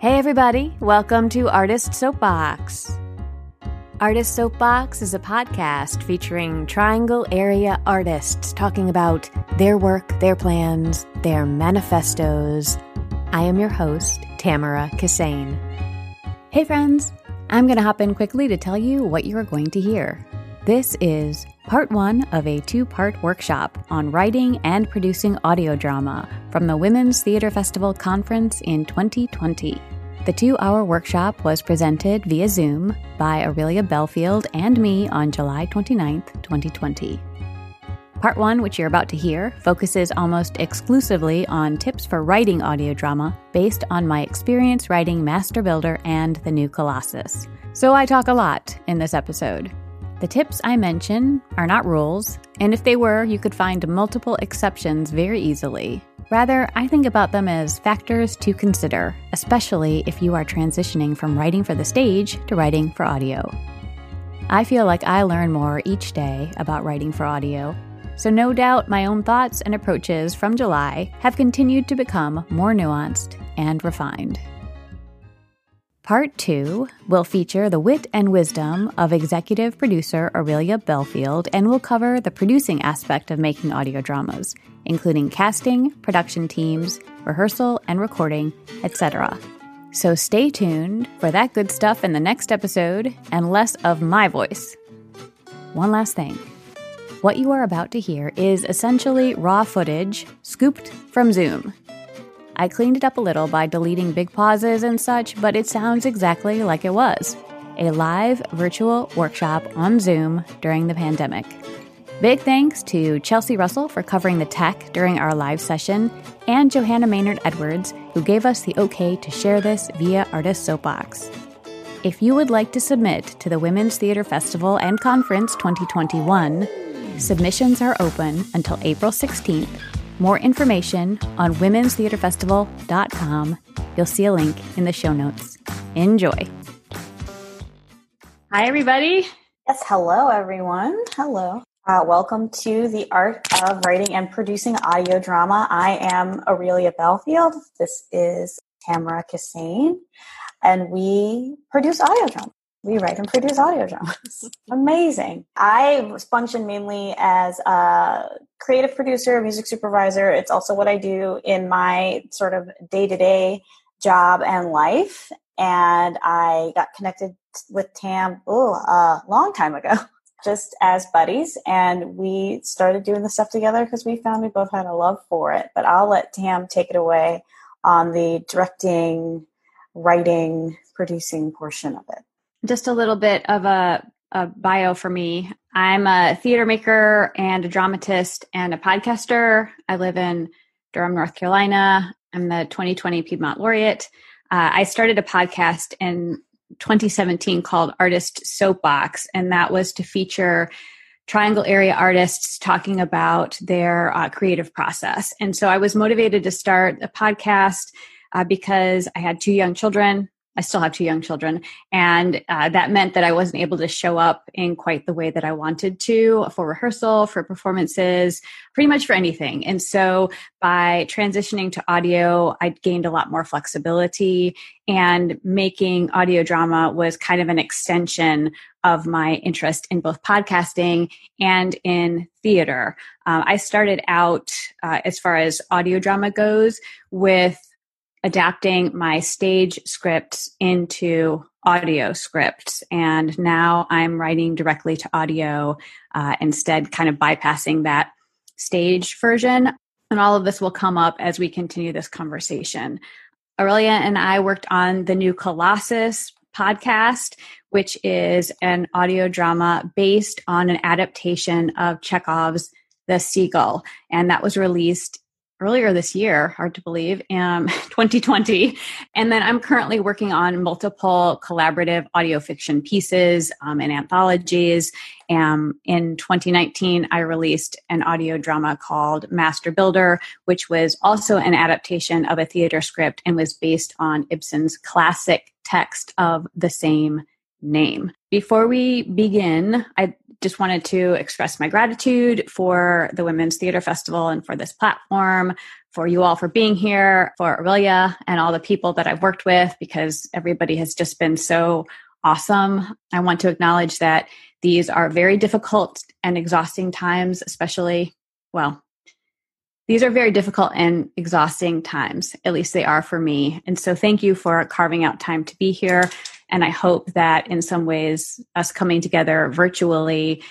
Hey, everybody, welcome to Artist Soapbox. Artist Soapbox is a podcast featuring Triangle area artists talking about their work, their plans, their manifestos. I am your host, Tamara Kissane. Hey, friends, I'm going to hop in quickly to tell you what you are going to hear. This is part one of a two part workshop on writing and producing audio drama from the Women's Theater Festival Conference in 2020. The two hour workshop was presented via Zoom by Aurelia Belfield and me on July 29th, 2020. Part one, which you're about to hear, focuses almost exclusively on tips for writing audio drama based on my experience writing Master Builder and The New Colossus. So I talk a lot in this episode. The tips I mention are not rules, and if they were, you could find multiple exceptions very easily. Rather, I think about them as factors to consider, especially if you are transitioning from writing for the stage to writing for audio. I feel like I learn more each day about writing for audio, so no doubt my own thoughts and approaches from July have continued to become more nuanced and refined. Part 2 will feature the wit and wisdom of executive producer Aurelia Belfield and will cover the producing aspect of making audio dramas, including casting, production teams, rehearsal and recording, etc. So stay tuned for that good stuff in the next episode and less of my voice. One last thing. What you are about to hear is essentially raw footage scooped from Zoom. I cleaned it up a little by deleting big pauses and such, but it sounds exactly like it was a live virtual workshop on Zoom during the pandemic. Big thanks to Chelsea Russell for covering the tech during our live session, and Johanna Maynard Edwards, who gave us the okay to share this via Artist Soapbox. If you would like to submit to the Women's Theater Festival and Conference 2021, submissions are open until April 16th more information on womenstheaterfestival.com. You'll see a link in the show notes. Enjoy. Hi, everybody. Yes, hello, everyone. Hello. Uh, welcome to the Art of Writing and Producing Audio Drama. I am Aurelia Belfield. This is Tamara Kissane, and we produce audio drama we write and produce audio dramas. Amazing. I function mainly as a creative producer, music supervisor. It's also what I do in my sort of day to day job and life. And I got connected with Tam oh, a long time ago, just as buddies. And we started doing the stuff together because we found we both had a love for it. But I'll let Tam take it away on the directing, writing, producing portion of it just a little bit of a, a bio for me. I'm a theater maker and a dramatist and a podcaster. I live in Durham, North Carolina. I'm the 2020 Piedmont Laureate. Uh, I started a podcast in 2017 called Artist Soapbox, and that was to feature triangle area artists talking about their uh, creative process. And so I was motivated to start a podcast uh, because I had two young children. I still have two young children, and uh, that meant that I wasn't able to show up in quite the way that I wanted to for rehearsal, for performances, pretty much for anything. And so by transitioning to audio, I gained a lot more flexibility, and making audio drama was kind of an extension of my interest in both podcasting and in theater. Uh, I started out, uh, as far as audio drama goes, with adapting my stage scripts into audio scripts. And now I'm writing directly to audio, uh, instead, kind of bypassing that stage version. And all of this will come up as we continue this conversation. Aurelia and I worked on the new Colossus podcast, which is an audio drama based on an adaptation of Chekhov's The Seagull. And that was released earlier this year, hard to believe, um, 2020. And then I'm currently working on multiple collaborative audio fiction pieces um, and anthologies. Um, in 2019, I released an audio drama called Master Builder, which was also an adaptation of a theater script and was based on Ibsen's classic text of the same name. Before we begin, I just wanted to express my gratitude for the Women's Theater Festival and for this platform, for you all for being here, for Aurelia and all the people that I've worked with, because everybody has just been so awesome. I want to acknowledge that these are very difficult and exhausting times, especially, well, these are very difficult and exhausting times. At least they are for me. And so thank you for carving out time to be here. And I hope that in some ways, us coming together virtually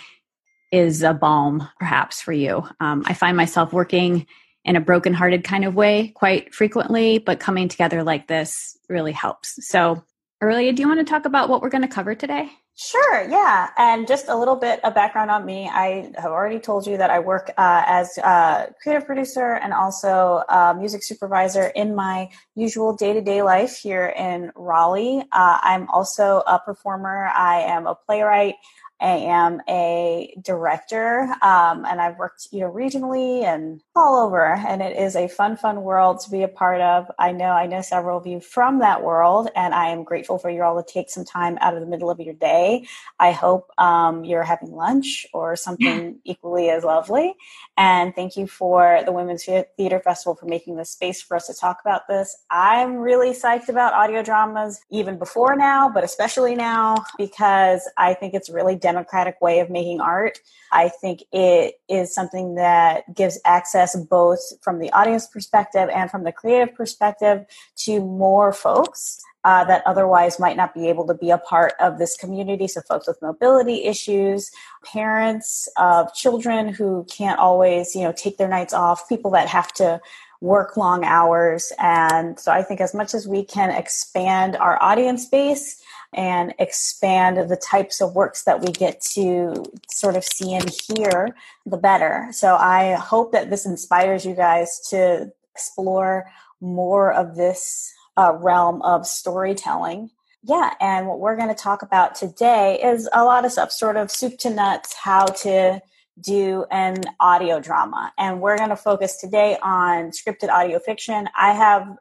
is a balm perhaps for you. Um, I find myself working in a brokenhearted kind of way quite frequently, but coming together like this really helps. So, Aurelia, do you want to talk about what we're going to cover today? Sure, yeah. And just a little bit of background on me. I have already told you that I work uh, as a creative producer and also music supervisor in my usual day to day life here in Raleigh. Uh, I'm also a performer, I am a playwright. I am a director, um, and I've worked you know regionally and all over. And it is a fun, fun world to be a part of. I know I know several of you from that world, and I am grateful for you all to take some time out of the middle of your day. I hope um, you're having lunch or something equally as lovely. And thank you for the Women's Theater Festival for making this space for us to talk about this. I'm really psyched about audio dramas even before now, but especially now because I think it's really democratic way of making art. I think it is something that gives access both from the audience perspective and from the creative perspective to more folks. Uh, that otherwise might not be able to be a part of this community. So, folks with mobility issues, parents of children who can't always, you know, take their nights off, people that have to work long hours. And so, I think as much as we can expand our audience base and expand the types of works that we get to sort of see and hear, the better. So I hope that this inspires you guys to explore more of this uh, realm of storytelling. Yeah, and what we're going to talk about today is a lot of stuff, sort of soup to nuts, how to do an audio drama. And we're going to focus today on scripted audio fiction. I have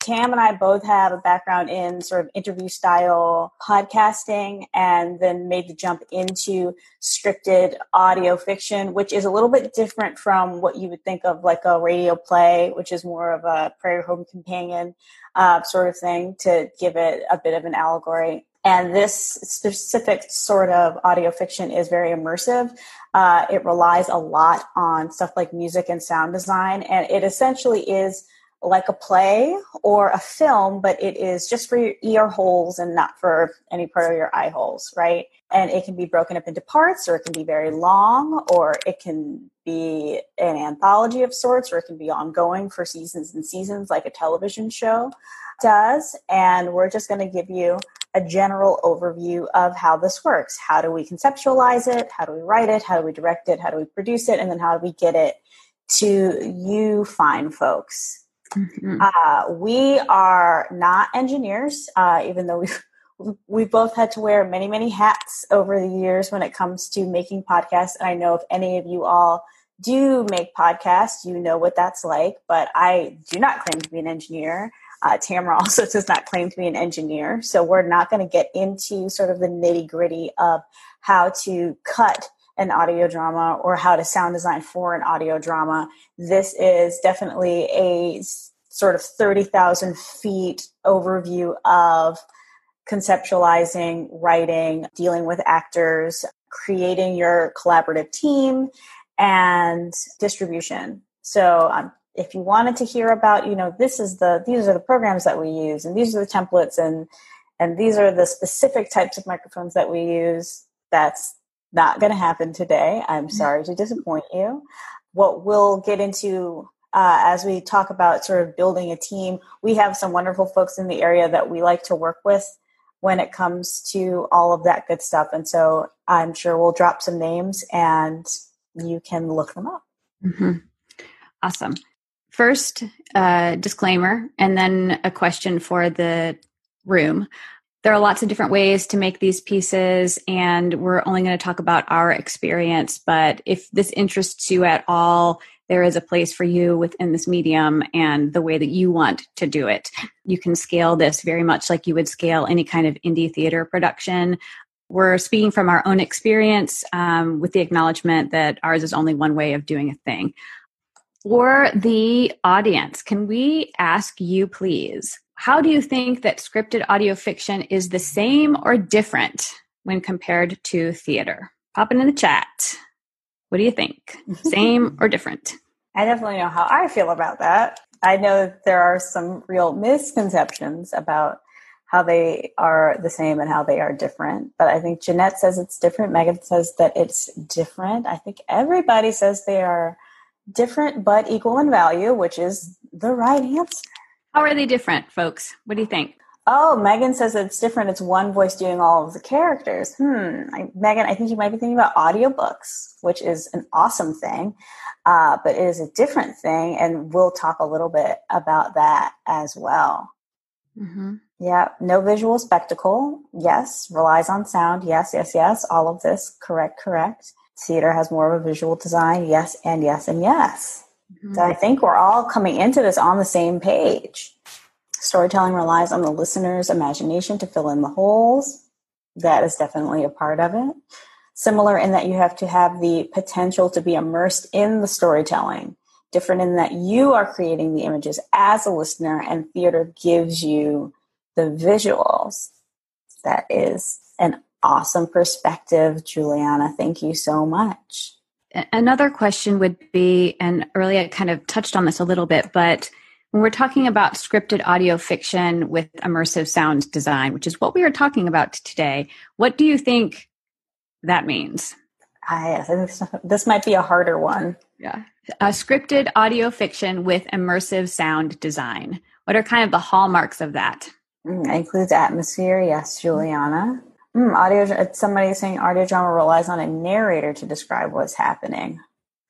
Tam and I both have a background in sort of interview style podcasting and then made the jump into scripted audio fiction, which is a little bit different from what you would think of like a radio play, which is more of a Prairie Home Companion uh, sort of thing to give it a bit of an allegory. And this specific sort of audio fiction is very immersive. Uh, it relies a lot on stuff like music and sound design, and it essentially is like a play or a film, but it is just for your ear holes and not for any part of your eye holes, right? And it can be broken up into parts, or it can be very long, or it can be an anthology of sorts, or it can be ongoing for seasons and seasons, like a television show does. And we're just going to give you a general overview of how this works. How do we conceptualize it? How do we write it? How do we direct it? How do we produce it? And then how do we get it to you fine folks? Mm-hmm. Uh, we are not engineers, uh, even though we've we've both had to wear many many hats over the years when it comes to making podcasts. And I know if any of you all do make podcasts, you know what that's like. But I do not claim to be an engineer. Uh, Tamara also does not claim to be an engineer, so we're not going to get into sort of the nitty gritty of how to cut an audio drama or how to sound design for an audio drama. This is definitely a sort of 30,000 feet overview of conceptualizing, writing, dealing with actors, creating your collaborative team, and distribution. So, um, if you wanted to hear about, you know, this is the these are the programs that we use, and these are the templates, and and these are the specific types of microphones that we use. That's not going to happen today. I'm sorry to disappoint you. What we'll get into uh, as we talk about sort of building a team, we have some wonderful folks in the area that we like to work with when it comes to all of that good stuff. And so I'm sure we'll drop some names and you can look them up. Mm-hmm. Awesome. First, uh, disclaimer, and then a question for the room there are lots of different ways to make these pieces and we're only going to talk about our experience but if this interests you at all there is a place for you within this medium and the way that you want to do it. You can scale this very much like you would scale any kind of indie theater production. We're speaking from our own experience um, with the acknowledgement that ours is only one way of doing a thing. For the audience, can we ask you, please, how do you think that scripted audio fiction is the same or different when compared to theater? Pop it in the chat. What do you think? Same or different? I definitely know how I feel about that. I know there are some real misconceptions about how they are the same and how they are different. But I think Jeanette says it's different. Megan says that it's different. I think everybody says they are different but equal in value, which is the right answer. How are they different, folks? What do you think? Oh, Megan says it's different. It's one voice doing all of the characters. Hmm. I, Megan, I think you might be thinking about audiobooks, which is an awesome thing, uh, but it is a different thing. And we'll talk a little bit about that as well. Mm-hmm. Yeah. No visual spectacle. Yes. Relies on sound. Yes, yes, yes. All of this. Correct, correct. Theater has more of a visual design. Yes, and yes, and yes. Mm-hmm. So I think we're all coming into this on the same page. Storytelling relies on the listener's imagination to fill in the holes. That is definitely a part of it. Similar in that you have to have the potential to be immersed in the storytelling. Different in that you are creating the images as a listener and theater gives you the visuals. That is an awesome perspective, Juliana. Thank you so much. Another question would be, and earlier I kind of touched on this a little bit, but when we're talking about scripted audio fiction with immersive sound design, which is what we are talking about today, what do you think that means? I think this might be a harder one. Yeah. A scripted audio fiction with immersive sound design. What are kind of the hallmarks of that? Mm, includes atmosphere. Yes, Juliana. Mm, audio. Somebody saying audio drama relies on a narrator to describe what's happening.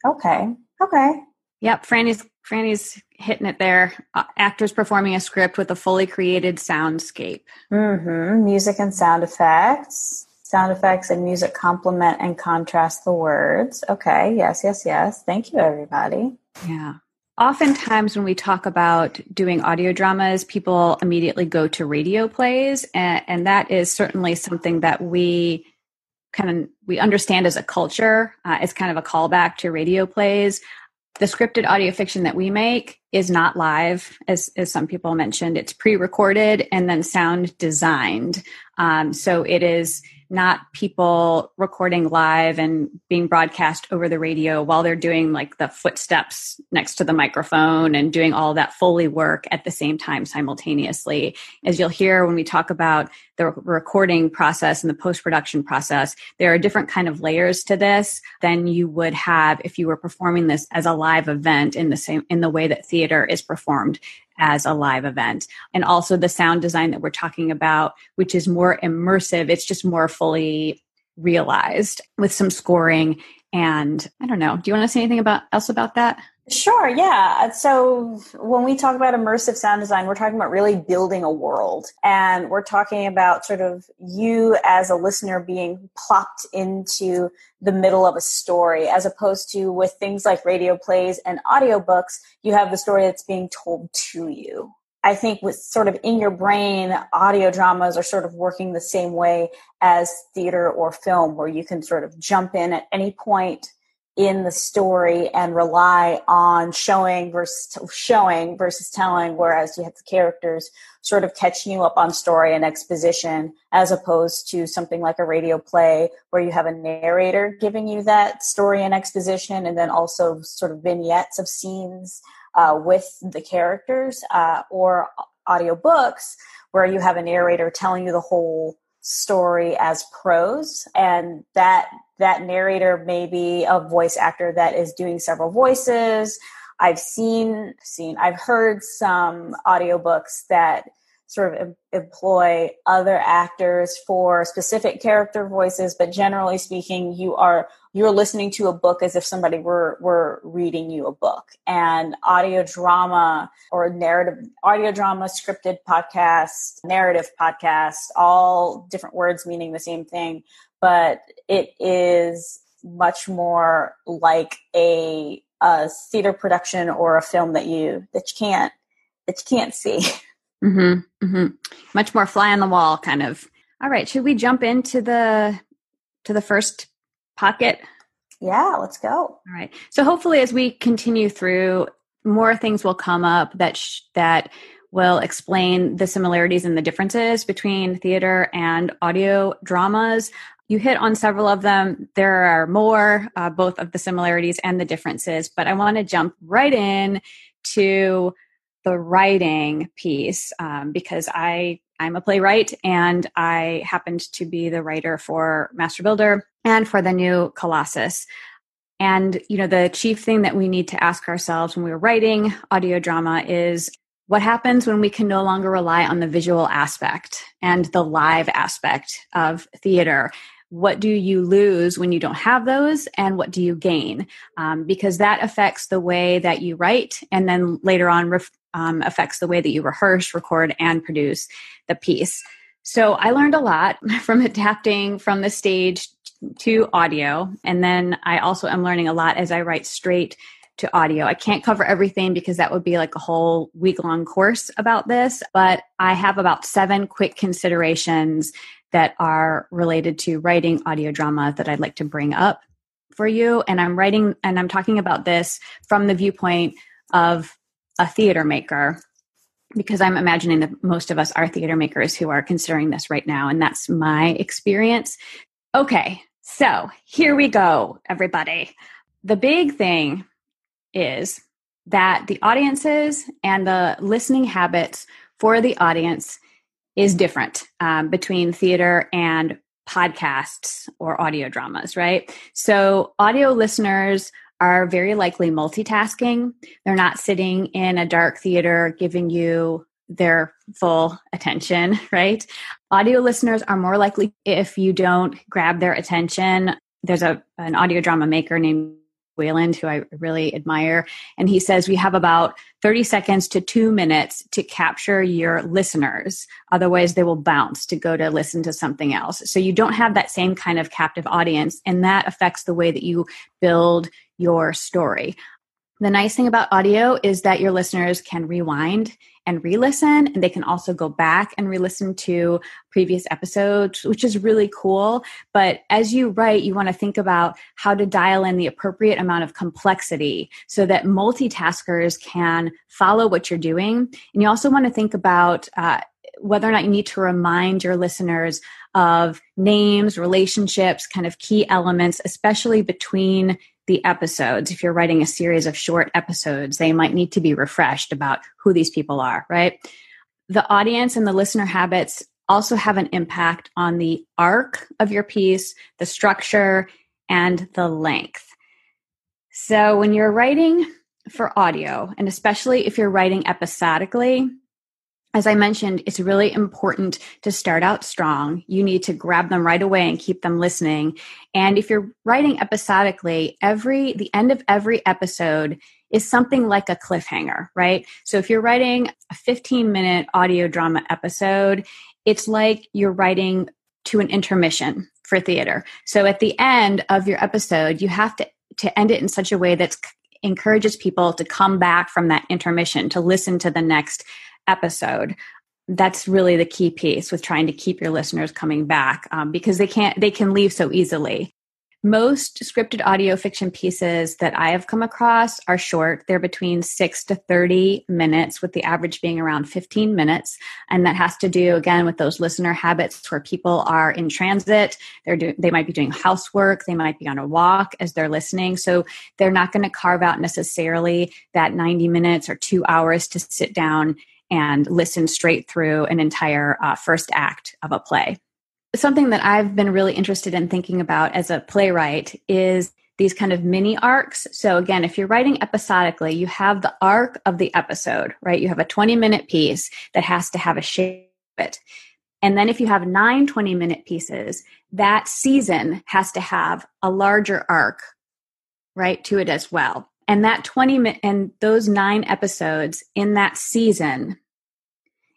Okay. Okay. Yep. Franny's Franny's hitting it there. Uh, actors performing a script with a fully created soundscape. Mm-hmm. Music and sound effects. Sound effects and music complement and contrast the words. Okay. Yes, yes, yes. Thank you, everybody. Yeah. Oftentimes, when we talk about doing audio dramas, people immediately go to radio plays, and, and that is certainly something that we kind of we understand as a culture. Uh, kind of a callback to radio plays the scripted audio fiction that we make is not live, as, as some people mentioned. It's pre recorded and then sound designed. Um, so it is not people recording live and being broadcast over the radio while they're doing like the footsteps next to the microphone and doing all that Foley work at the same time simultaneously. As you'll hear when we talk about the recording process and the post production process, there are different kind of layers to this than you would have if you were performing this as a live event in the same in the way that theater is performed as a live event. And also the sound design that we're talking about, which is more immersive. It's just more fully realized with some scoring. And I don't know. Do you want to say anything about else about that? Sure, yeah. So when we talk about immersive sound design, we're talking about really building a world. And we're talking about sort of you as a listener being plopped into the middle of a story, as opposed to with things like radio plays and audiobooks, you have the story that's being told to you. I think with sort of in your brain, audio dramas are sort of working the same way as theater or film, where you can sort of jump in at any point in the story and rely on showing versus showing versus telling whereas you have the characters sort of catching you up on story and exposition as opposed to something like a radio play where you have a narrator giving you that story and exposition and then also sort of vignettes of scenes uh, with the characters uh, or audiobooks where you have a narrator telling you the whole story as prose and that that narrator may be a voice actor that is doing several voices. I've seen seen i've heard some audiobooks that sort of employ other actors for specific character voices but generally speaking you are you're listening to a book as if somebody were were reading you a book. And audio drama or narrative audio drama scripted podcast narrative podcast all different words meaning the same thing but it is much more like a, a theater production or a film that you that you can't that you can't see Mm-hmm, mm-hmm. Much more fly on the wall, kind of. All right, should we jump into the to the first pocket? Yeah, let's go. All right. So hopefully, as we continue through, more things will come up that sh- that will explain the similarities and the differences between theater and audio dramas. You hit on several of them. There are more, uh, both of the similarities and the differences, but I want to jump right in to the writing piece um, because I I'm a playwright and I happened to be the writer for Master Builder and for the new Colossus. And you know the chief thing that we need to ask ourselves when we're writing audio drama is what happens when we can no longer rely on the visual aspect and the live aspect of theater what do you lose when you don't have those and what do you gain? Um, because that affects the way that you write and then later on ref- um, affects the way that you rehearse record and produce the piece. So i learned a lot from adapting from the stage to audio. And then i also am learning a lot as i write straight to audio. I can't cover everything because that would be like a whole week long course about this, but I have about seven quick considerations that are related to writing audio drama that I'd like to bring up for you. And I'm writing and I'm talking about this from the viewpoint of a theater maker because I'm imagining that most of us are theater makers who are considering this right now. And that's my experience. Okay, so here we go, everybody. The big thing is that the audiences and the listening habits for the audience is different um, between theater and podcasts or audio dramas, right? So, audio listeners are very likely multitasking. They're not sitting in a dark theater giving you their full attention, right? Audio listeners are more likely if you don't grab their attention. There's a an audio drama maker named Wayland, who I really admire. And he says we have about 30 seconds to two minutes to capture your listeners. Otherwise, they will bounce to go to listen to something else. So you don't have that same kind of captive audience, and that affects the way that you build your story. The nice thing about audio is that your listeners can rewind and re listen, and they can also go back and re listen to previous episodes, which is really cool. But as you write, you want to think about how to dial in the appropriate amount of complexity so that multitaskers can follow what you're doing. And you also want to think about uh, whether or not you need to remind your listeners of names, relationships, kind of key elements, especially between the episodes. If you're writing a series of short episodes, they might need to be refreshed about who these people are, right? The audience and the listener habits also have an impact on the arc of your piece, the structure, and the length. So when you're writing for audio, and especially if you're writing episodically, as I mentioned, it's really important to start out strong. You need to grab them right away and keep them listening. And if you're writing episodically, every the end of every episode is something like a cliffhanger, right? So if you're writing a 15 minute audio drama episode, it's like you're writing to an intermission for theater. So at the end of your episode, you have to to end it in such a way that encourages people to come back from that intermission to listen to the next episode that's really the key piece with trying to keep your listeners coming back um, because they can't they can leave so easily most scripted audio fiction pieces that I have come across are short. They're between six to 30 minutes, with the average being around 15 minutes. And that has to do, again, with those listener habits where people are in transit. They're do- they might be doing housework. They might be on a walk as they're listening. So they're not going to carve out necessarily that 90 minutes or two hours to sit down and listen straight through an entire uh, first act of a play. Something that I've been really interested in thinking about as a playwright is these kind of mini arcs. So, again, if you're writing episodically, you have the arc of the episode, right? You have a 20 minute piece that has to have a shape it. And then if you have nine 20 minute pieces, that season has to have a larger arc, right, to it as well. And that 20 and those nine episodes in that season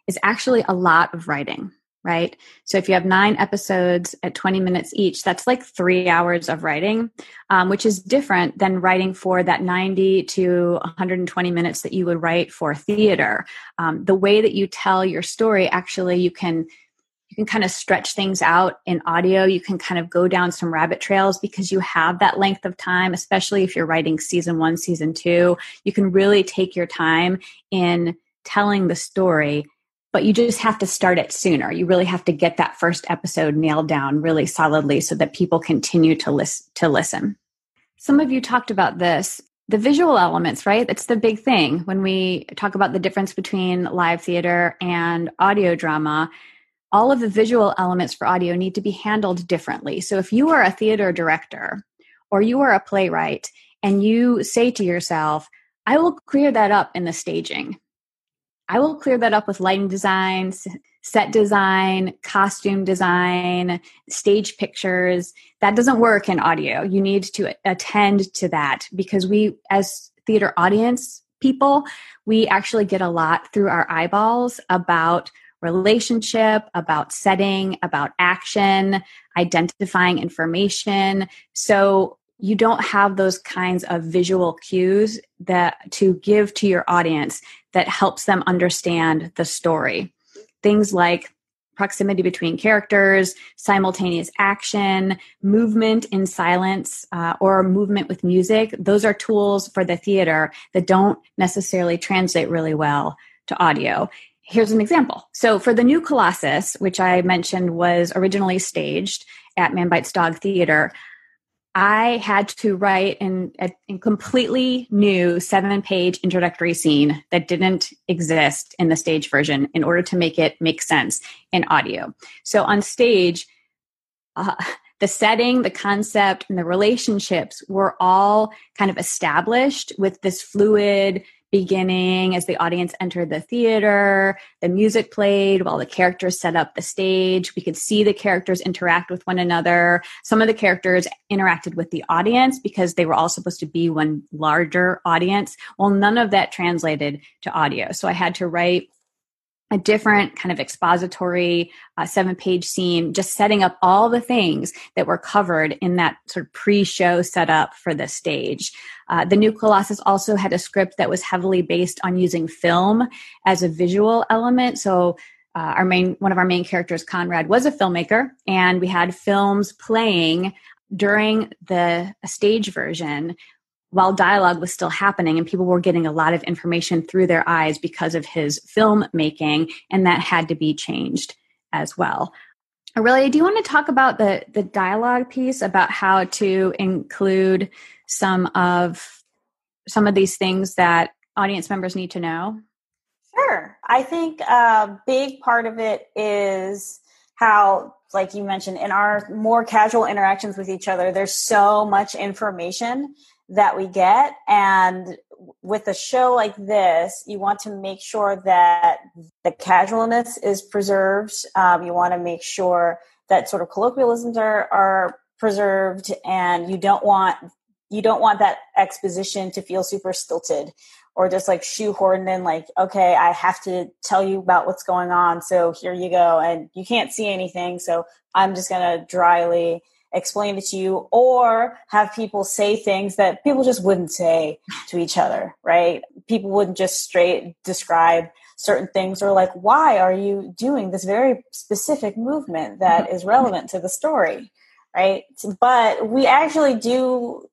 is actually a lot of writing, right? So if you have nine episodes at 20 minutes each, that's like three hours of writing, um, which is different than writing for that 90 to 120 minutes that you would write for theater. Um, the way that you tell your story, actually, you can you can kind of stretch things out in audio. You can kind of go down some rabbit trails because you have that length of time, especially if you're writing season one, season two. You can really take your time in telling the story, but you just have to start it sooner. You really have to get that first episode nailed down really solidly so that people continue to listen to listen. Some of you talked about this the visual elements, right? That's the big thing when we talk about the difference between live theater and audio drama all of the visual elements for audio need to be handled differently. So if you are a theater director or you are a playwright and you say to yourself, I will clear that up in the staging. I will clear that up with lighting design, set design, costume design, stage pictures. That doesn't work in audio. You need to attend to that because we, as theater audience people, we actually get a lot through our eyeballs about relationship, about setting, about action, identifying information. So you don't have those kinds of visual cues that to give to your audience that helps them understand the story. Things like proximity between characters, simultaneous action, movement in silence, uh, or movement with music. Those are tools for the theater that don't necessarily translate really well to audio here's an example. So for the new Colossus, which I mentioned was originally staged at Man Bites Dog Theater, I had to write in a, a completely new seven page introductory scene that didn't exist in the stage version in order to make it make sense in audio. So on stage, uh, the setting, the concept, and the relationships were all kind of established with this fluid beginning as the audience entered the theater. The music played while the characters set up the stage. We could see the characters interact with one another. Some of the characters interacted with the audience because they were all supposed to be one larger audience. Well, none of that translated to audio. So I had to write a different kind of expository uh, seven page scene, just setting up all the things that were covered in that sort of pre show setup for the stage. Uh, the new Colossus also had a script that was heavily based on using film as a visual element. So, uh, our main one of our main characters, Conrad, was a filmmaker, and we had films playing during the stage version while dialogue was still happening and people were getting a lot of information through their eyes because of his filmmaking and that had to be changed as well Aurelia, do you want to talk about the the dialogue piece about how to include some of some of these things that audience members need to know? Sure. I think a big part of it is how, like you mentioned, in our more casual interactions with each other, there's so much information that we get. And with a show like this, you want to make sure that the casualness is preserved. Um, you want to make sure that sort of colloquialisms are, are preserved and you don't want you don't want that exposition to feel super stilted or just like shoehorned in like okay i have to tell you about what's going on so here you go and you can't see anything so i'm just going to dryly explain it to you or have people say things that people just wouldn't say to each other, right? People wouldn't just straight describe certain things or like, why are you doing this very specific movement that mm-hmm. relevant to the story, right? But we actually do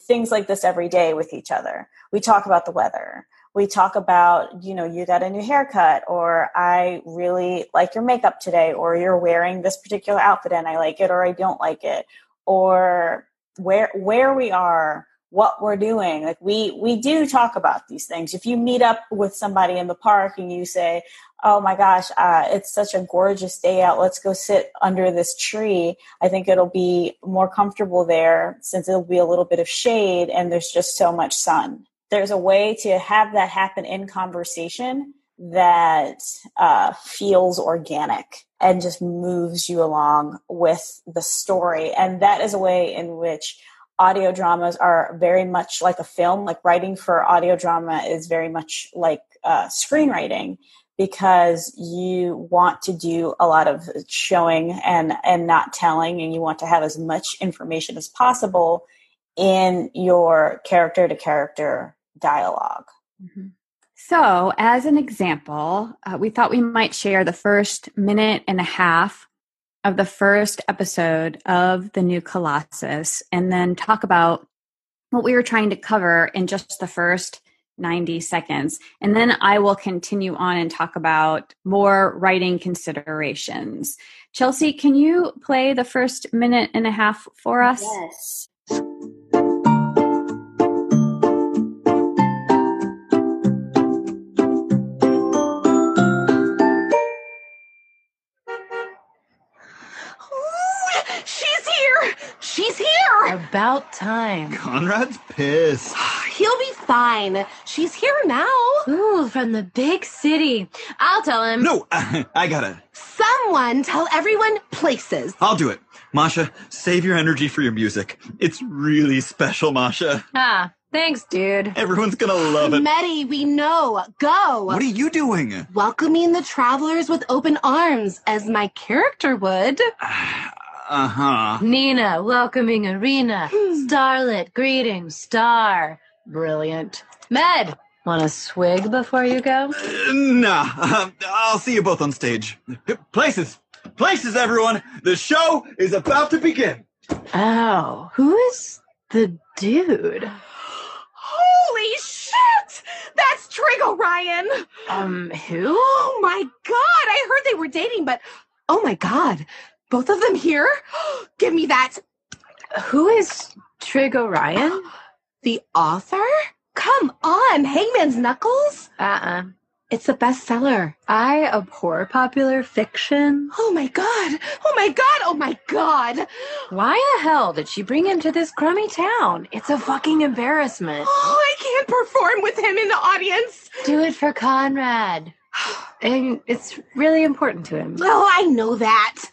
things like this every day with each other. We talk about the weather we talk about, you know, you got a new haircut, or I really like your makeup today, or you're wearing this particular outfit and I like it or I don't like it, or where where we are, what we're doing. Like we we do talk about these things. If you meet up with somebody in the park and you say, "Oh my gosh, uh, it's such a gorgeous day out. Let's go sit under this tree." I think it'll be more comfortable there since it'll be a little bit of shade and there's just so much sun there's a way to have that happen in conversation that uh, feels organic and just moves you along with the story. And that is a way in which audio dramas are very much like a film. Like writing for audio drama is very much like uh, screenwriting because you want to do a lot of showing and and not telling and you want to have as much information as possible in your character to character dialog mm-hmm. So, as an example, uh, we thought we might share the first minute and a half of the first episode of the new Colossus and then talk about what we were trying to cover in just the first 90 seconds. And then I will continue on and talk about more writing considerations. Chelsea, can you play the first minute and a half for us? Yes. She's here! She's here. About time. Conrad's pissed. He'll be fine. She's here now. Ooh, from the big city. I'll tell him. No, I gotta. Someone tell everyone places. I'll do it. Masha, save your energy for your music. It's really special, Masha. Ah, thanks, dude. Everyone's gonna love it. Meddy, we know. Go. What are you doing? Welcoming the travelers with open arms, as my character would. Uh huh. Nina, welcoming arena. Starlit, greeting, star. Brilliant. Med, want a swig before you go? Uh, nah, uh, I'll see you both on stage. Places! Places, everyone! The show is about to begin! Oh, who is the dude? Holy shit! That's Trig Orion! Um, who? Oh my god! I heard they were dating, but oh my god! Both of them here? Give me that. Who is Trig Orion? The author? Come on, Hangman's Knuckles? Uh-uh. It's a bestseller. I abhor popular fiction. Oh my god! Oh my god! Oh my god! Why the hell did she bring him to this crummy town? It's a fucking embarrassment. Oh, I can't perform with him in the audience. Do it for Conrad. And it's really important to him. Oh, I know that.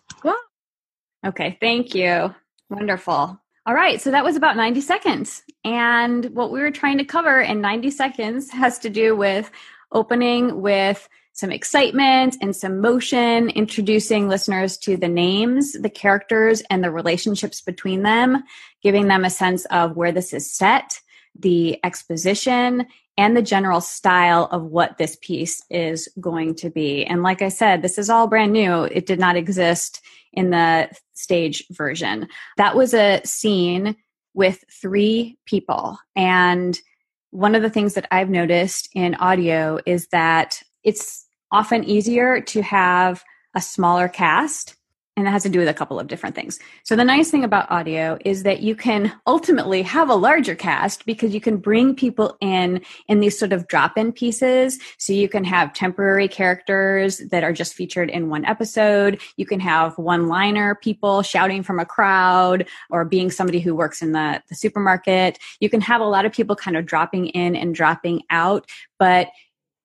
Okay, thank you. Wonderful. All right, so that was about 90 seconds. And what we were trying to cover in 90 seconds has to do with opening with some excitement and some motion, introducing listeners to the names, the characters, and the relationships between them, giving them a sense of where this is set, the exposition, and the general style of what this piece is going to be. And like I said, this is all brand new. It did not exist in the stage version. That was a scene with three people. And one of the things that I've noticed in audio is that it's often easier to have a smaller cast and that has to do with a couple of different things. So the nice thing about audio is that you can ultimately have a larger cast because you can bring people in in these sort of drop-in pieces. So you can have temporary characters that are just featured in one episode. You can have one-liner people shouting from a crowd or being somebody who works in the, the supermarket. You can have a lot of people kind of dropping in and dropping out, but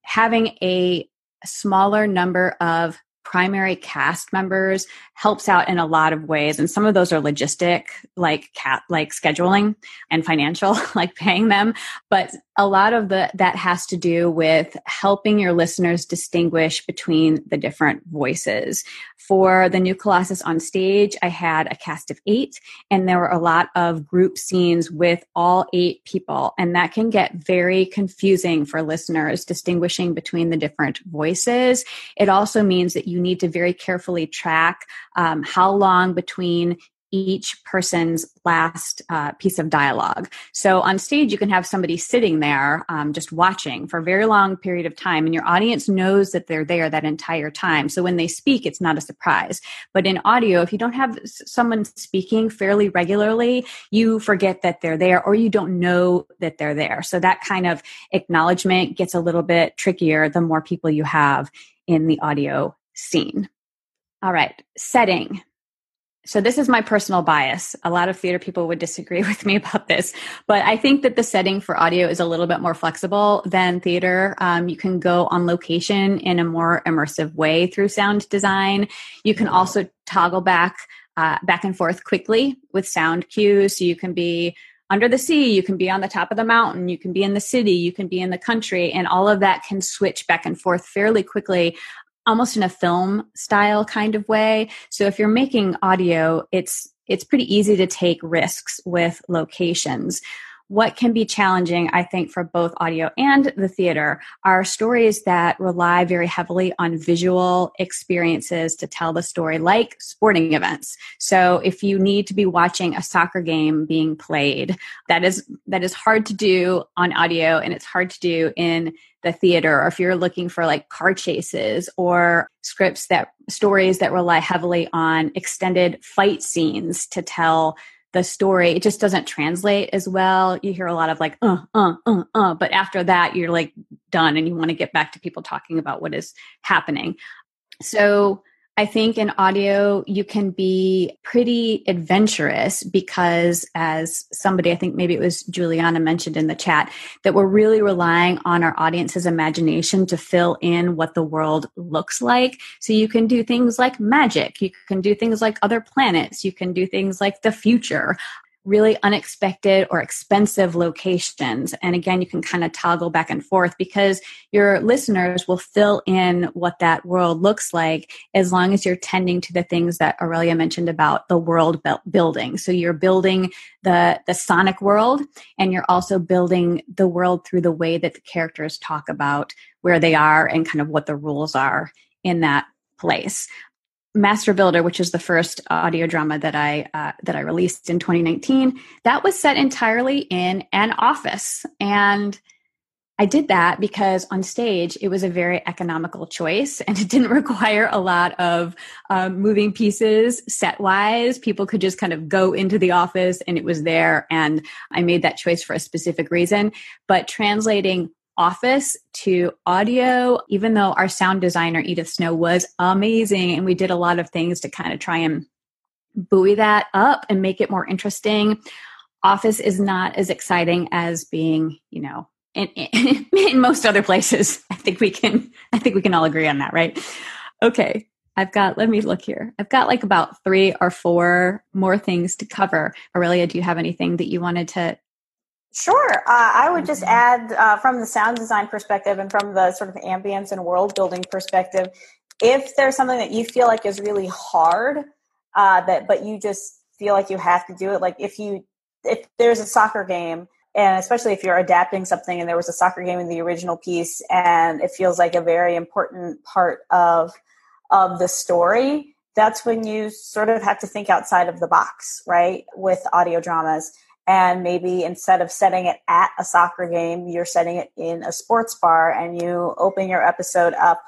having a smaller number of primary cast members helps out in a lot of ways. And some of those are logistic like cat like scheduling and financial like paying them. But a lot of the that has to do with helping your listeners distinguish between the different voices. For the new colossus on stage i had a cast of eight and there were a lot of group scenes with all eight people. And that can get very confusing for listeners distinguishing between the different voices. It also means that you need to very carefully track um, how long between each person's last uh, piece of dialogue. So on stage, you can have somebody sitting there um, just watching for a very long period of time, and your audience knows that they're there that entire time. So when they speak, it's not a surprise. But in audio, if you don't have someone speaking fairly regularly, you forget that they're there or you don't know that they're there. So that kind of acknowledgement gets a little bit trickier the more people you have in the audio scene. All right, setting. So, this is my personal bias. A lot of theater people would disagree with me about this, but I think that the setting for audio is a little bit more flexible than theater. Um, you can go on location in a more immersive way through sound design. You can also toggle back, uh, back and forth quickly with sound cues. So, you can be under the sea, you can be on the top of the mountain, you can be in the city, you can be in the country, and all of that can switch back and forth fairly quickly almost in a film style kind of way. So if you're making audio, it's it's pretty easy to take risks with locations. What can be challenging, I think, for both audio and the theater are stories that rely very heavily on visual experiences to tell the story, like sporting events. So if you need to be watching a soccer game being played, that is that is hard to do on audio and it's hard to do in the theater or if you're looking for like car chases or scripts that stories that rely heavily on extended fight scenes to tell the story it just doesn't translate as well. You hear a lot of like uh uh uh uh but after that you're like done and you want to get back to people talking about what is happening. So I think in audio, you can be pretty adventurous because, as somebody, I think maybe it was Juliana mentioned in the chat, that we're really relying on our audience's imagination to fill in what the world looks like. So you can do things like magic, you can do things like other planets, you can do things like the future really unexpected or expensive locations. And again, you can kind of toggle back and forth because your listeners will fill in what that world looks like as long as you're tending to the things that Aurelia mentioned about the world building. So you're building the, the sonic world and you're also building the world through the way that the characters talk about where they are and kind of what the rules are in that place. Master Builder, which is the first audio drama that I uh, that I released in 2019, that was set entirely in an office, and I did that because on stage it was a very economical choice, and it didn't require a lot of um, moving pieces set wise. People could just kind of go into the office, and it was there. And I made that choice for a specific reason. But translating office to audio, even though our sound designer, Edith Snow, was amazing. And we did a lot of things to kind of try and buoy that up and make it more interesting. Office is not as exciting as being, you know, in, in, in most other places. I think we can, I think we can all agree on that, right? Okay. I've got, let me look here. I've got like about three or four more things to cover. Aurelia, do you have anything that you wanted to, Sure. Uh, I would just add uh, from the sound design perspective and from the sort of ambience and world building perspective, if there's something that you feel like is really hard, uh, that but you just feel like you have to do it, like if you if there's a soccer game and especially if you're adapting something and there was a soccer game in the original piece and it feels like a very important part of of the story that's when you sort of have to think outside of the box right with audio dramas and maybe instead of setting it at a soccer game you're setting it in a sports bar and you open your episode up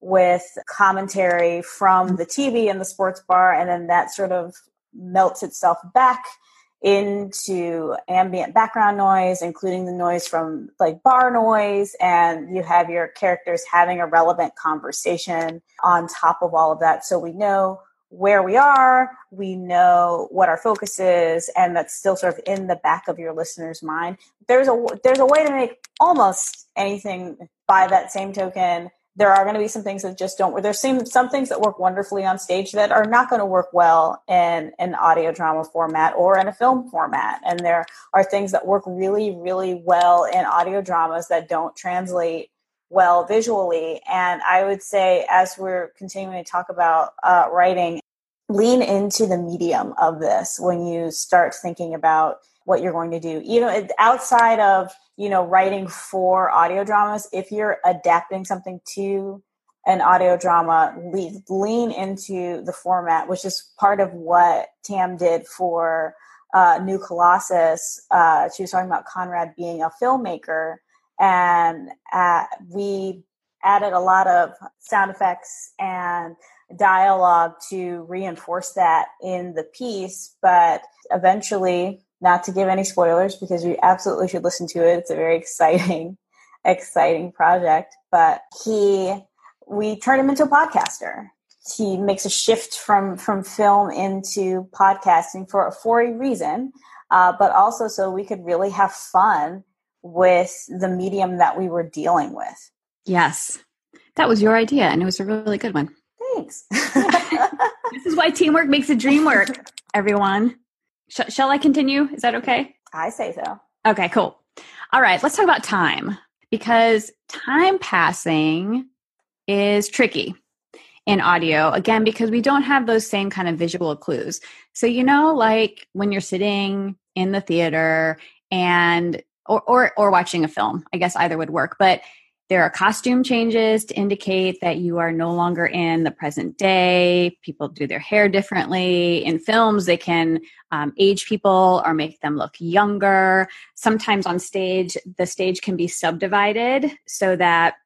with commentary from the TV in the sports bar and then that sort of melts itself back into ambient background noise including the noise from like bar noise and you have your characters having a relevant conversation on top of all of that. So we know where we are, we know what our focus is, and that's still sort of in the back of your listener's mind. There's a there's a way to make almost anything by that same token. There are going to be some things that just don't work. There's some, some things that work wonderfully on stage that are not going to work well in an audio drama format or in a film format. And there are things that work really, really well in audio dramas that don't translate well visually. And I would say, as we're continuing to talk about uh, writing, lean into the medium of this when you start thinking about what you're going to do. You know, outside of you know writing for audio dramas, if you're adapting something to an audio drama, lean, lean into the format, which is part of what Tam did for uh, New Colossus. Uh, she was talking about Conrad being a filmmaker and uh, we added a lot of sound effects and dialogue to reinforce that in the piece but eventually not to give any spoilers because you absolutely should listen to it it's a very exciting exciting project but he we turned him into a podcaster he makes a shift from from film into podcasting for for a reason uh, but also so we could really have fun with the medium that we were dealing with. Yes. That was your idea, and it was a really good one. Thanks. this is why teamwork makes a dream work, everyone. Sh- shall I continue? Is that okay? I say so. Okay, cool. All right, let's talk about time because time passing is tricky in audio again because we don't have those same kind of visual clues. So, you know, like when you're sitting in the theater and or, or or watching a film. I guess either would work, but there are costume changes to indicate that you are no longer in the present day. People do their hair differently. In films, they can um, age people or make them look younger. Sometimes on stage, the stage can be subdivided so that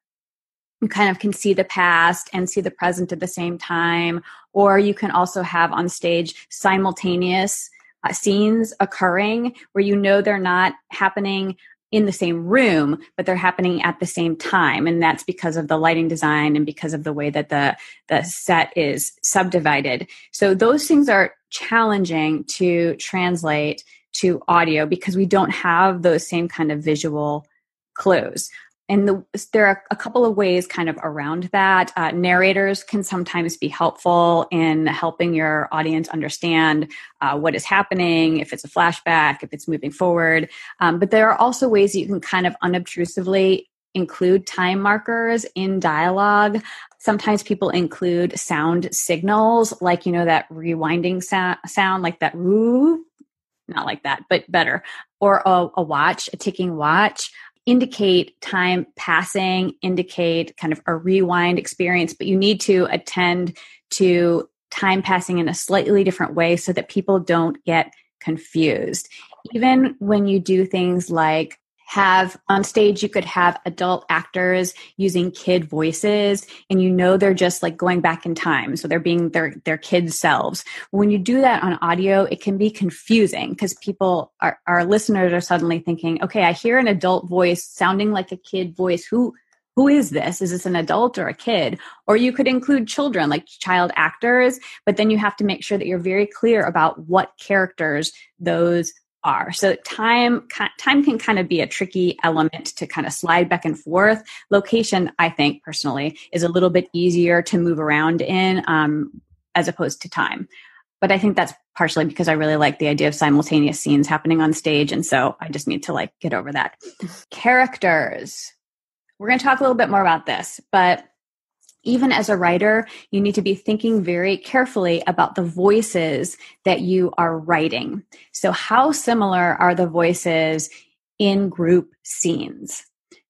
you kind of can see the past and see the present at the same time. Or you can also have on stage simultaneous uh, scenes occurring where you know they're not happening in the same room, but they're happening at the same time. And that's because of the lighting design and because of the way that the, the set is subdivided. So those things are challenging to translate to audio because we don't have those same kind of visual clues and the, there are a couple of ways kind of around that. Uh, narrators can sometimes be helpful in helping your audience understand uh, what is happening, if it's a flashback, if it's moving forward. Um, but there are also ways that you can kind of unobtrusively include time markers in dialogue. Sometimes people include sound signals, like, you know, that rewinding sa- sound, like that woo, not like that, but better, or a, a watch, a ticking watch indicate time passing, indicate kind of a rewind experience, but you need to attend to time passing in a slightly different way so that people don't get confused. Even when you do things like have on stage you could have adult actors using kid voices and you know they're just like going back in time so they're being their their kid selves when you do that on audio it can be confusing because people our, our listeners are suddenly thinking okay i hear an adult voice sounding like a kid voice who who is this? Is this an adult or a kid? Or you could include children, like child actors, but then you have to make sure that you're very clear about what characters those are. So time time can kind of be a tricky element to kind of slide back and forth. Location, I think personally, is a little bit easier to move around in um, as opposed to time. But I think that's partially because I really like the idea of simultaneous scenes happening on stage, and so I just need to like get over that. Characters. We're going to talk a little bit more about this, but even as a writer, you need to be thinking very carefully about the voices that you are writing. So, how similar are the voices in group scenes?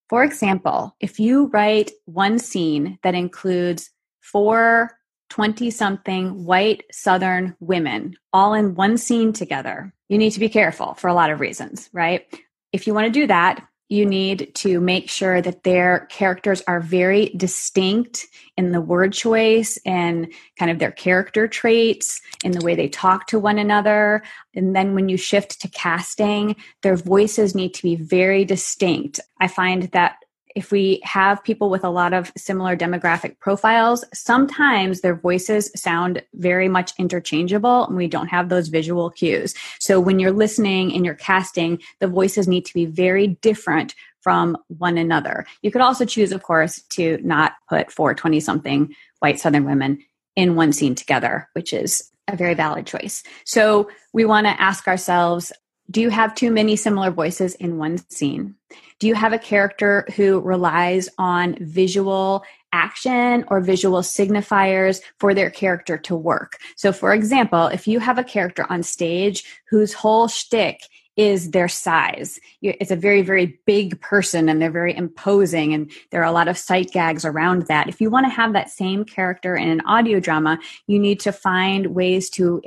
For example, if you write one scene that includes four 20 something white Southern women all in one scene together, you need to be careful for a lot of reasons, right? If you want to do that, you need to make sure that their characters are very distinct in the word choice and kind of their character traits in the way they talk to one another. And then when you shift to casting, their voices need to be very distinct. I find that if we have people with a lot of similar demographic profiles, sometimes their voices sound very much interchangeable and we don't have those visual cues. So when you're listening and you're casting, the voices need to be very different from one another. You could also choose, of course, to not put four 20 something white Southern women in one scene together, which is a very valid choice. So we want to ask ourselves do you have too many similar voices in one scene? Do you have a character who relies on visual action or visual signifiers for their character to work? So, for example, if you have a character on stage whose whole shtick is their size. It's a very, very big person and they're very imposing, and there are a lot of sight gags around that. If you want to have that same character in an audio drama, you need to find ways to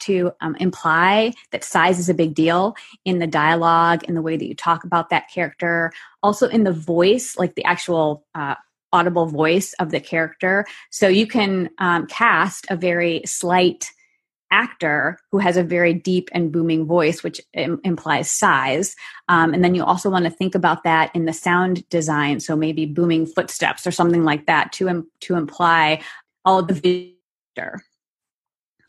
to um, imply that size is a big deal in the dialogue, in the way that you talk about that character, also in the voice, like the actual uh, audible voice of the character. So you can um, cast a very slight actor who has a very deep and booming voice, which Im- implies size. Um, and then you also want to think about that in the sound design. So maybe booming footsteps or something like that to Im- to imply all the vector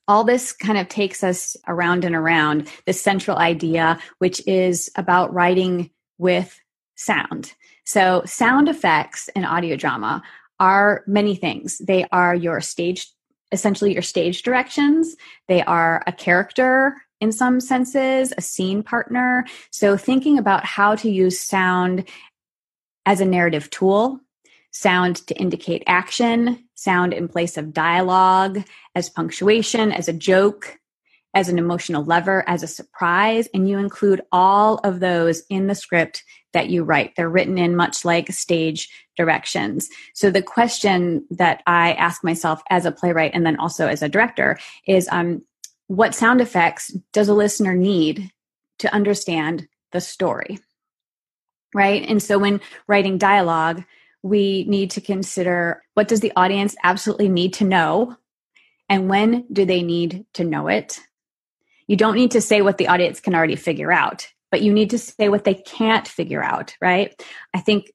all this kind of takes us around and around this central idea, which is about writing with sound. So, sound effects in audio drama are many things. They are your stage, essentially your stage directions. They are a character in some senses, a scene partner. So, thinking about how to use sound as a narrative tool sound to indicate action, sound in place of dialogue, as punctuation, as a joke, as an emotional lever, as a surprise, and you include all of those in the script that you write. They're written in much like stage directions. So the question that I ask myself as a playwright and then also as a director is um, what sound effects does a listener need to understand the story? Right. And so when writing dialogue, we need to consider what does the audience absolutely need to know and when do they need to know it. You don't need to say what the audience can already figure out but you need to say what they can't figure out right? I think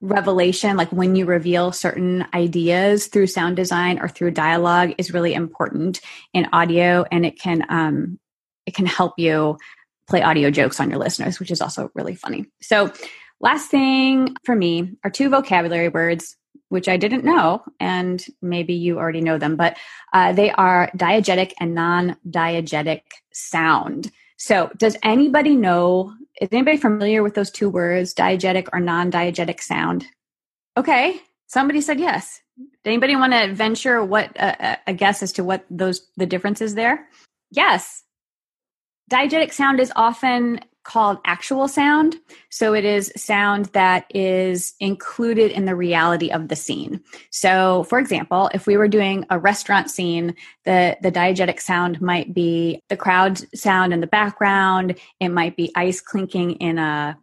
revelation like when you reveal certain ideas through sound design or through dialogue is really important in audio and it can um it can help you play audio jokes on your listeners which is also really funny. So Last thing for me are two vocabulary words, which I didn't know, and maybe you already know them, but uh, they are diegetic and non diegetic sound. So, does anybody know? Is anybody familiar with those two words, diegetic or non diegetic sound? Okay, somebody said yes. Does anybody want to venture what uh, a guess as to what those the difference is there? Yes. Diegetic sound is often called actual sound. So it is sound that is included in the reality of the scene. So for example, if we were doing a restaurant scene, the, the diegetic sound might be the crowd sound in the background. It might be ice clinking in a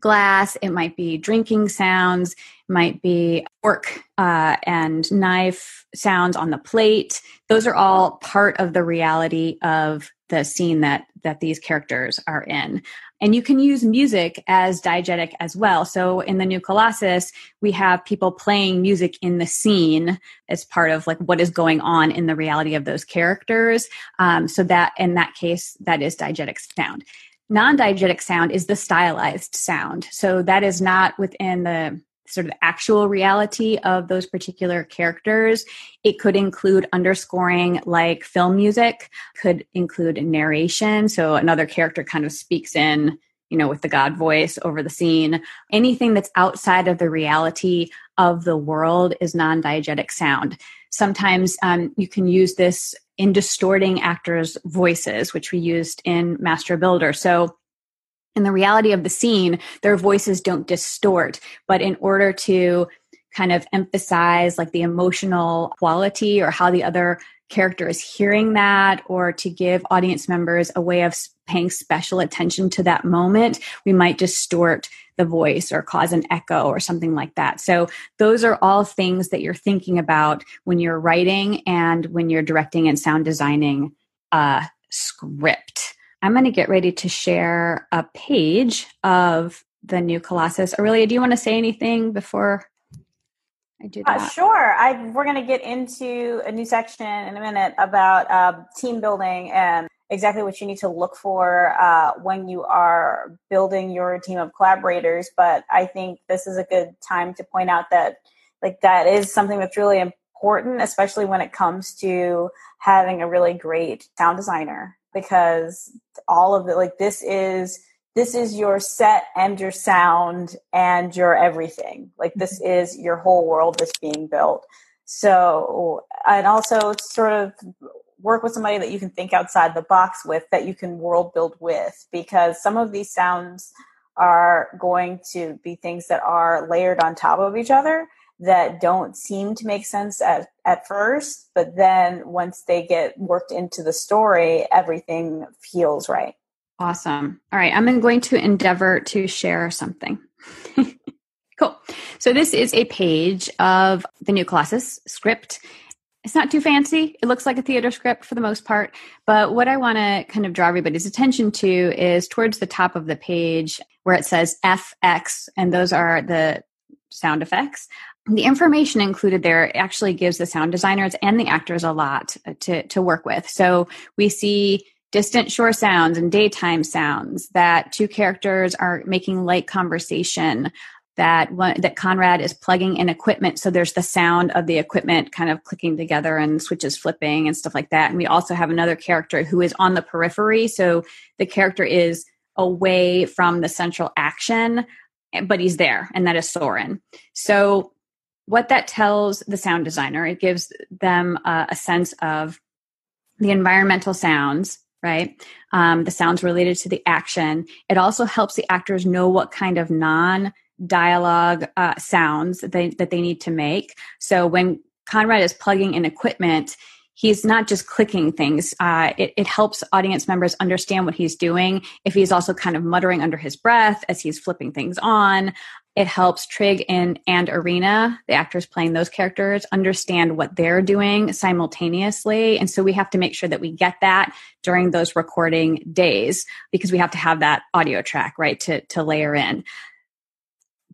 glass. It might be drinking sounds. Might be fork uh, and knife sounds on the plate. Those are all part of the reality of the scene that that these characters are in. And you can use music as diegetic as well. So in the new Colossus, we have people playing music in the scene as part of like what is going on in the reality of those characters. Um, so that in that case, that is diegetic sound. Non diegetic sound is the stylized sound. So that is not within the sort of actual reality of those particular characters. It could include underscoring like film music, could include narration. So another character kind of speaks in, you know, with the God voice over the scene. Anything that's outside of the reality of the world is non diegetic sound. Sometimes um, you can use this in distorting actors' voices, which we used in Master Builder. So in the reality of the scene, their voices don't distort. But in order to kind of emphasize like the emotional quality or how the other character is hearing that or to give audience members a way of paying special attention to that moment, we might distort the voice or cause an echo or something like that. So those are all things that you're thinking about when you're writing and when you're directing and sound designing a script. I'm going to get ready to share a page of the new Colossus. Aurelia, do you want to say anything before I do uh, that? Uh, sure. I, we're going to get into a new section in a minute about uh, team building and exactly what you need to look for uh, when you are building your team of collaborators. But I think this is a good time to point out that like that is something that's really important, especially when it comes to having a really great sound designer because all of it like this is this is your set and your sound and your everything like this mm-hmm. is your whole world that's being built so and also sort of work with somebody that you can think outside the box with that you can world build with because some of these sounds are going to be things that are layered on top of each other that don't seem to make sense at, at first, but then once they get worked into the story, everything feels right. Awesome. All right, I'm going to endeavor to share something. cool. So this is a page of the new Colossus script. It's not too fancy. It looks like a theater script for the most part. But what I want to kind of draw everybody's attention to is towards the top of the page where it says FX, and those are the sound effects the information included there actually gives the sound designers and the actors a lot to, to work with. So we see distant shore sounds and daytime sounds that two characters are making light conversation that one, that Conrad is plugging in equipment so there's the sound of the equipment kind of clicking together and switches flipping and stuff like that and we also have another character who is on the periphery so the character is away from the central action but he's there and that is Soren so what that tells the sound designer, it gives them uh, a sense of the environmental sounds, right? Um, the sounds related to the action. It also helps the actors know what kind of non dialogue uh, sounds that they, that they need to make. So when Conrad is plugging in equipment, he's not just clicking things. Uh, it, it, helps audience members understand what he's doing. If he's also kind of muttering under his breath as he's flipping things on, it helps Trig and, and Irina, the actors playing those characters, understand what they're doing simultaneously. And so we have to make sure that we get that during those recording days because we have to have that audio track, right, to, to layer in.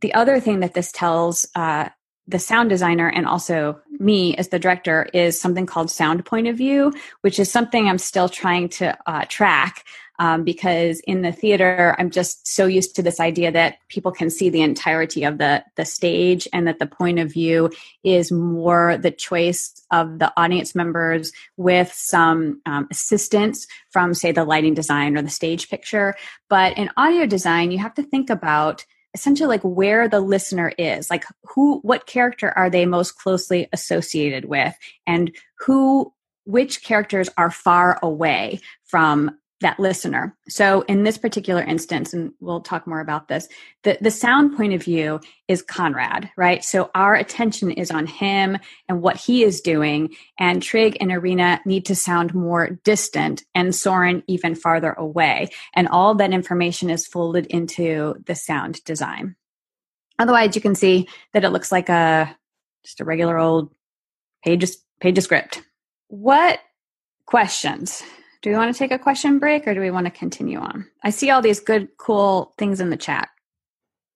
The other thing that this tells uh, the sound designer and also me as the director is something called sound point of view, which is something I'm still trying to uh, track um, because in the theater I'm just so used to this idea that people can see the entirety of the the stage and that the point of view is more the choice of the audience members with some um, assistance from say the lighting design or the stage picture. But in audio design, you have to think about essentially like where the listener is like who what character are they most closely associated with and who which characters are far away from that listener. So in this particular instance, and we'll talk more about this, the, the sound point of view is Conrad, right? So our attention is on him and what he is doing. And Trig and Irina need to sound more distant and Soren even farther away. And all that information is folded into the sound design. Otherwise, you can see that it looks like a just a regular old page, page of script. What questions do we want to take a question break or do we want to continue on? I see all these good, cool things in the chat.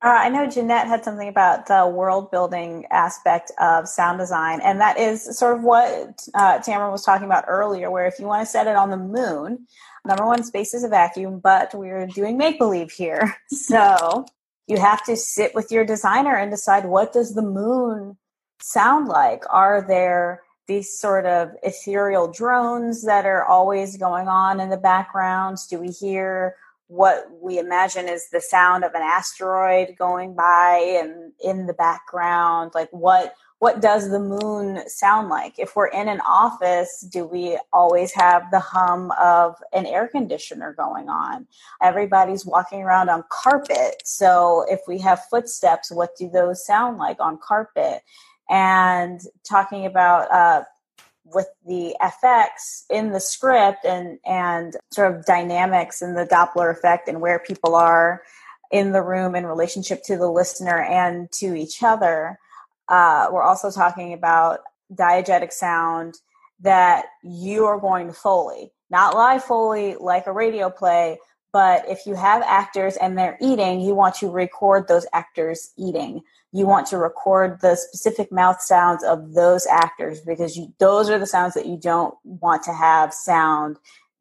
Uh, I know Jeanette had something about the world building aspect of sound design, and that is sort of what uh, Tamara was talking about earlier, where if you want to set it on the moon, number one, space is a vacuum, but we're doing make believe here. So you have to sit with your designer and decide what does the moon sound like? Are there these sort of ethereal drones that are always going on in the background? Do we hear what we imagine is the sound of an asteroid going by and in the background? Like what what does the moon sound like? If we're in an office, do we always have the hum of an air conditioner going on? Everybody's walking around on carpet. So if we have footsteps, what do those sound like on carpet? And talking about uh, with the FX in the script and and sort of dynamics and the Doppler effect and where people are in the room in relationship to the listener and to each other. Uh, we're also talking about diegetic sound that you are going to Foley, not live Foley like a radio play, but if you have actors and they're eating, you want to record those actors eating you want to record the specific mouth sounds of those actors because you, those are the sounds that you don't want to have sound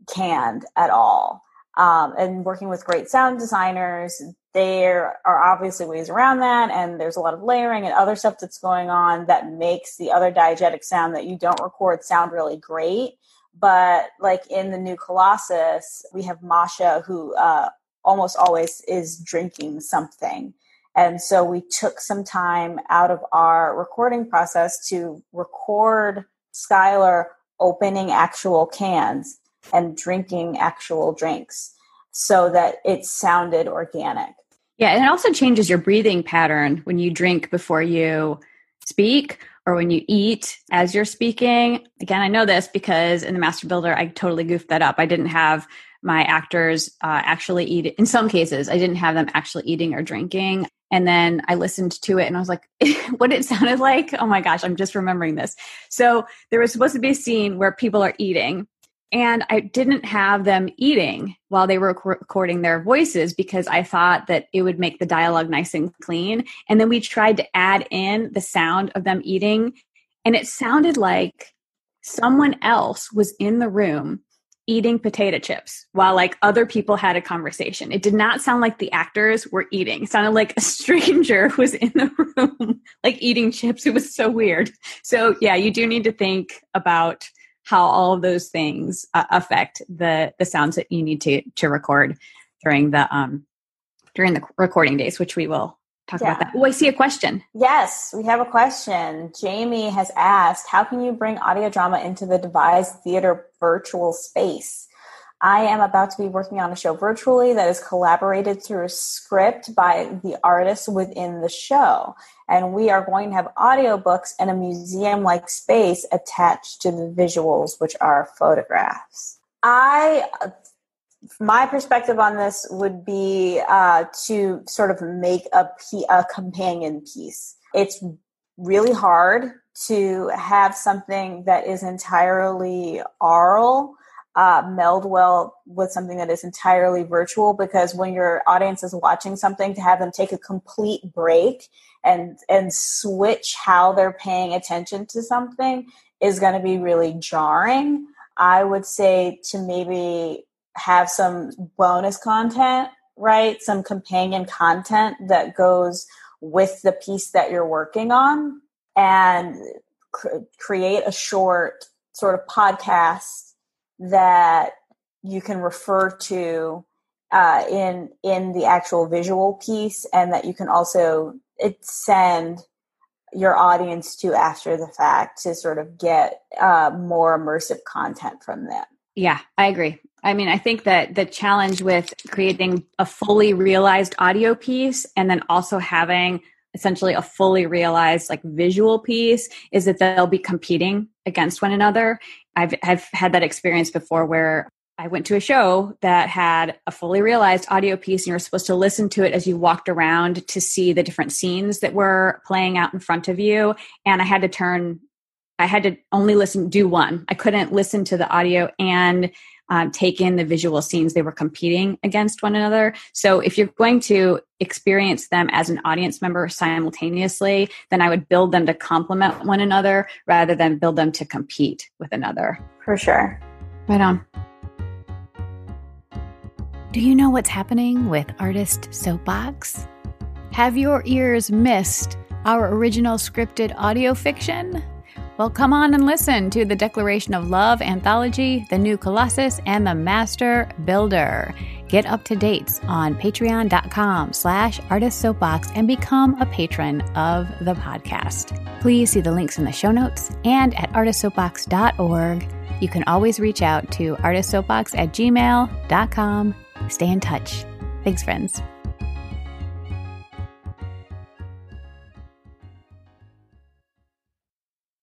canned at all. Um, and working with great sound designers, there are obviously ways around that, and there's a lot of layering and other stuff that's going on that makes the other diegetic sound that you don't record sound really great. But like in the new Colossus, we have Masha who uh, almost always is drinking something and so we took some time out of our recording process to record Skylar opening actual cans and drinking actual drinks so that it sounded organic. Yeah, and it also changes your breathing pattern when you drink before you speak or when you eat as you're speaking. Again, I know this because in the Master Builder, I totally goofed that up. I didn't have my actors uh, actually eat in some cases i didn't have them actually eating or drinking and then I listened to it and I was like, what it sounded like? Oh my gosh, I'm just remembering this. So there was supposed to be a scene where people are eating. And I didn't have them eating while they were recording their voices because I thought that it would make the dialogue nice and clean. And then we tried to add in the sound of them eating, and it sounded like someone else was in the room eating potato chips while like other people had a conversation. It did not sound like the actors were eating. It sounded like a stranger was in the room like eating chips. It was so weird. So yeah, you do need to think about how all of those things uh, affect the the sounds that you need to to record during the um during the recording days, which we will talk Yeah. about that. Oh, I see a question. Yes, we have a question. Jamie has asked, how can you bring audio drama into the devised theater virtual space? I am about to be working on a show virtually that is collaborated through a script by the artists within the show. And we are going to have audiobooks and a museum like space attached to the visuals, which are photographs. I my perspective on this would be uh, to sort of make a, companion piece. It's really hard to have something that is entirely oral uh, meld well with something that is entirely virtual because when your audience is watching something to have them take a complete break and and switch how they're paying attention to something is going to be really jarring i would say to maybe have some bonus content, right? Some companion content that goes with the piece that you're working on and cr- create a short sort of podcast that you can refer to uh, in in the actual visual piece and that you can also it send your audience to after the fact to sort of get uh, more immersive content from them Yeah, I agree. I mean, I think that the challenge with creating a fully realized audio piece and then also having essentially a fully realized like visual piece is that they'll be competing against one another. I've I've had that experience before where I went to a show that had a fully realized audio piece and you were supposed to listen to it as you walked around to see the different scenes that were playing out in front of you and I had to turn I had to only listen do one. I couldn't listen to the audio and um, take in the visual scenes. They were competing against one another. So if you're going to experience them as an audience member simultaneously, then I would build them to complement one another rather than build them to compete with another. for sure Right on. Do you know what's happening with Artist Soapbox? Have your ears missed our original scripted audio fiction? Well, come on and listen to the Declaration of Love anthology, The New Colossus, and The Master Builder. Get up to dates on patreon.com slash artist soapbox and become a patron of the podcast. Please see the links in the show notes and at artistsoapbox.org. You can always reach out to artistsoapbox at gmail.com. Stay in touch. Thanks, friends.